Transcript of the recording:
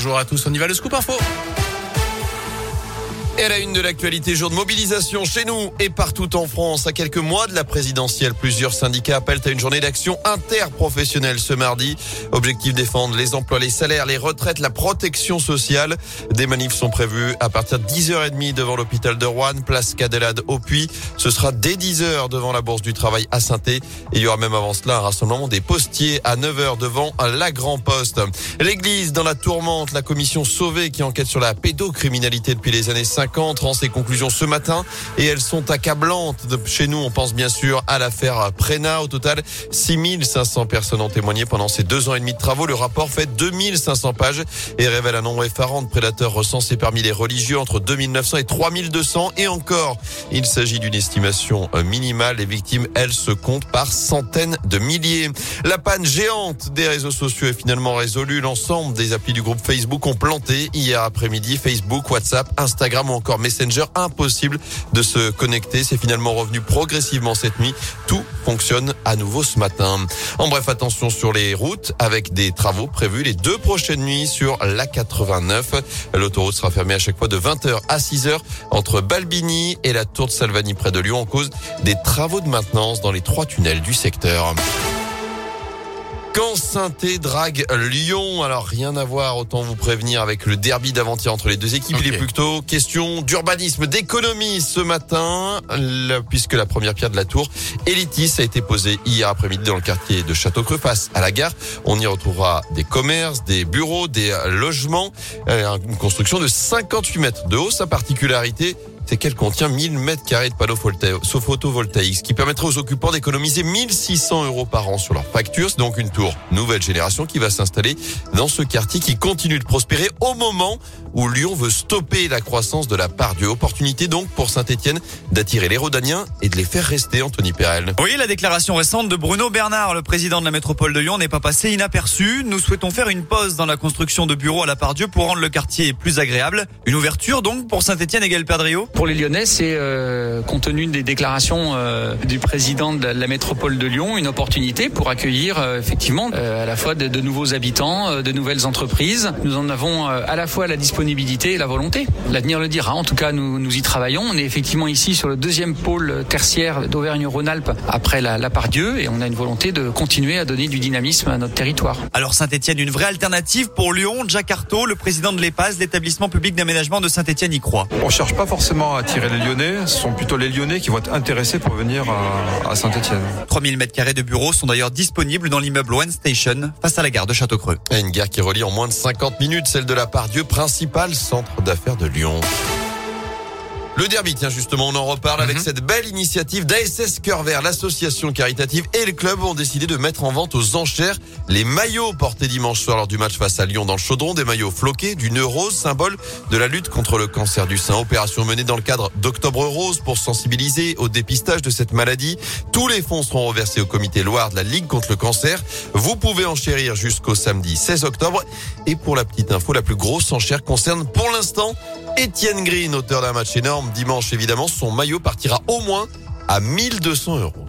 Bonjour à tous, on y va le scoop info. Et la une de l'actualité, jour de mobilisation chez nous et partout en France. À quelques mois de la présidentielle, plusieurs syndicats appellent à une journée d'action interprofessionnelle ce mardi. Objectif défendre les emplois, les salaires, les retraites, la protection sociale. Des manifs sont prévus à partir de 10h30 devant l'hôpital de Rouen, place Cadelade au Puy. Ce sera dès 10h devant la Bourse du Travail à saint Et il y aura même avant cela un rassemblement des postiers à 9h devant la Grand Poste. L'église dans la tourmente, la commission sauvée qui enquête sur la pédocriminalité depuis les années 50 50 rend ses conclusions ce matin et elles sont accablantes. Chez nous, on pense bien sûr à l'affaire Prena. Au total, 6500 personnes ont témoigné pendant ces deux ans et demi de travaux. Le rapport fait 2500 pages et révèle un nombre effarant de prédateurs recensés parmi les religieux entre 2900 et 3200. Et encore, il s'agit d'une estimation minimale. Les victimes, elles, se comptent par centaines de milliers. La panne géante des réseaux sociaux est finalement résolue. L'ensemble des applis du groupe Facebook ont planté hier après-midi. Facebook, WhatsApp, Instagram encore Messenger, impossible de se connecter. C'est finalement revenu progressivement cette nuit. Tout fonctionne à nouveau ce matin. En bref, attention sur les routes avec des travaux prévus les deux prochaines nuits sur la 89. L'autoroute sera fermée à chaque fois de 20h à 6h entre Balbini et la Tour de Salvani près de Lyon en cause des travaux de maintenance dans les trois tunnels du secteur. Quand saint drague Lyon, alors rien à voir, autant vous prévenir avec le derby d'avant-hier entre les deux équipes. Il est plutôt question d'urbanisme, d'économie ce matin, puisque la première pierre de la tour Elitis a été posée hier après-midi dans le quartier de Château-Creux face à la gare. On y retrouvera des commerces, des bureaux, des logements, euh, une construction de 58 mètres de haut. Sa particularité, c'est qu'elle contient 1000 mètres carrés de panneaux photovoltaïques, ce qui permettrait aux occupants d'économiser 1600 euros par an sur leur facture. C'est donc une tour nouvelle génération qui va s'installer dans ce quartier qui continue de prospérer au moment où Lyon veut stopper la croissance de la part du Opportunité donc pour Saint-Etienne d'attirer les Rodaniens et de les faire rester, Anthony Perel. Oui, la déclaration récente de Bruno Bernard, le président de la métropole de Lyon, n'est pas passée inaperçue. Nous souhaitons faire une pause dans la construction de bureaux à la part Dieu pour rendre le quartier plus agréable. Une ouverture donc pour Saint-Etienne et Perdrio pour les Lyonnais, c'est euh, compte tenu des déclarations euh, du président de la, métropole de Lyon, une opportunité pour accueillir euh, effectivement à la fois de, de nouveaux habitants, de nouvelles entreprises. Nous en avons à la fois la disponibilité et la volonté. L'avenir le dira. En tout cas, nous, nous y travaillons. On est effectivement ici sur le deuxième pôle tertiaire d'Auvergne-Rhône-Alpes après la, la Pardieu et on a une volonté de continuer à donner du dynamisme à notre territoire. Alors Saint-Etienne, une vraie alternative pour Lyon. Jacques Artaud, le président de l'EPAS, l'établissement public d'aménagement de Saint-Etienne, y croit. On cherche pas forcément attirer les Lyonnais. Ce sont plutôt les Lyonnais qui vont être intéressés pour venir à, Saint-Etienne. 3000 m2 de bureaux sont d'ailleurs disponibles dans l'immeuble One Station face à la gare de Château-Creux. Une gare qui relie en moins de 50 minutes celle de la Pardieu, principal centre d'affaires de Lyon. Le derby, tiens justement, on en reparle avec mhm. cette belle initiative d'ASS Cœur Vert, l'association caritative et le club ont décidé de mettre en vente aux enchères les maillots portés dimanche soir lors du match face à Lyon dans le chaudron, des maillots floqués du neurose, symbole de la lutte contre le cancer du sein. Opération menée dans le cadre d'Octobre Rose pour sensibiliser au dépistage de cette maladie. Tous les fonds seront reversés au comité Loire de la Ligue contre le cancer. Vous pouvez enchérir jusqu'au samedi 16 octobre. Et pour la petite info, la plus grosse enchère concerne pour l'instant Étienne Green, auteur d'un match énorme dimanche évidemment. Son maillot partira au moins à 1200 euros.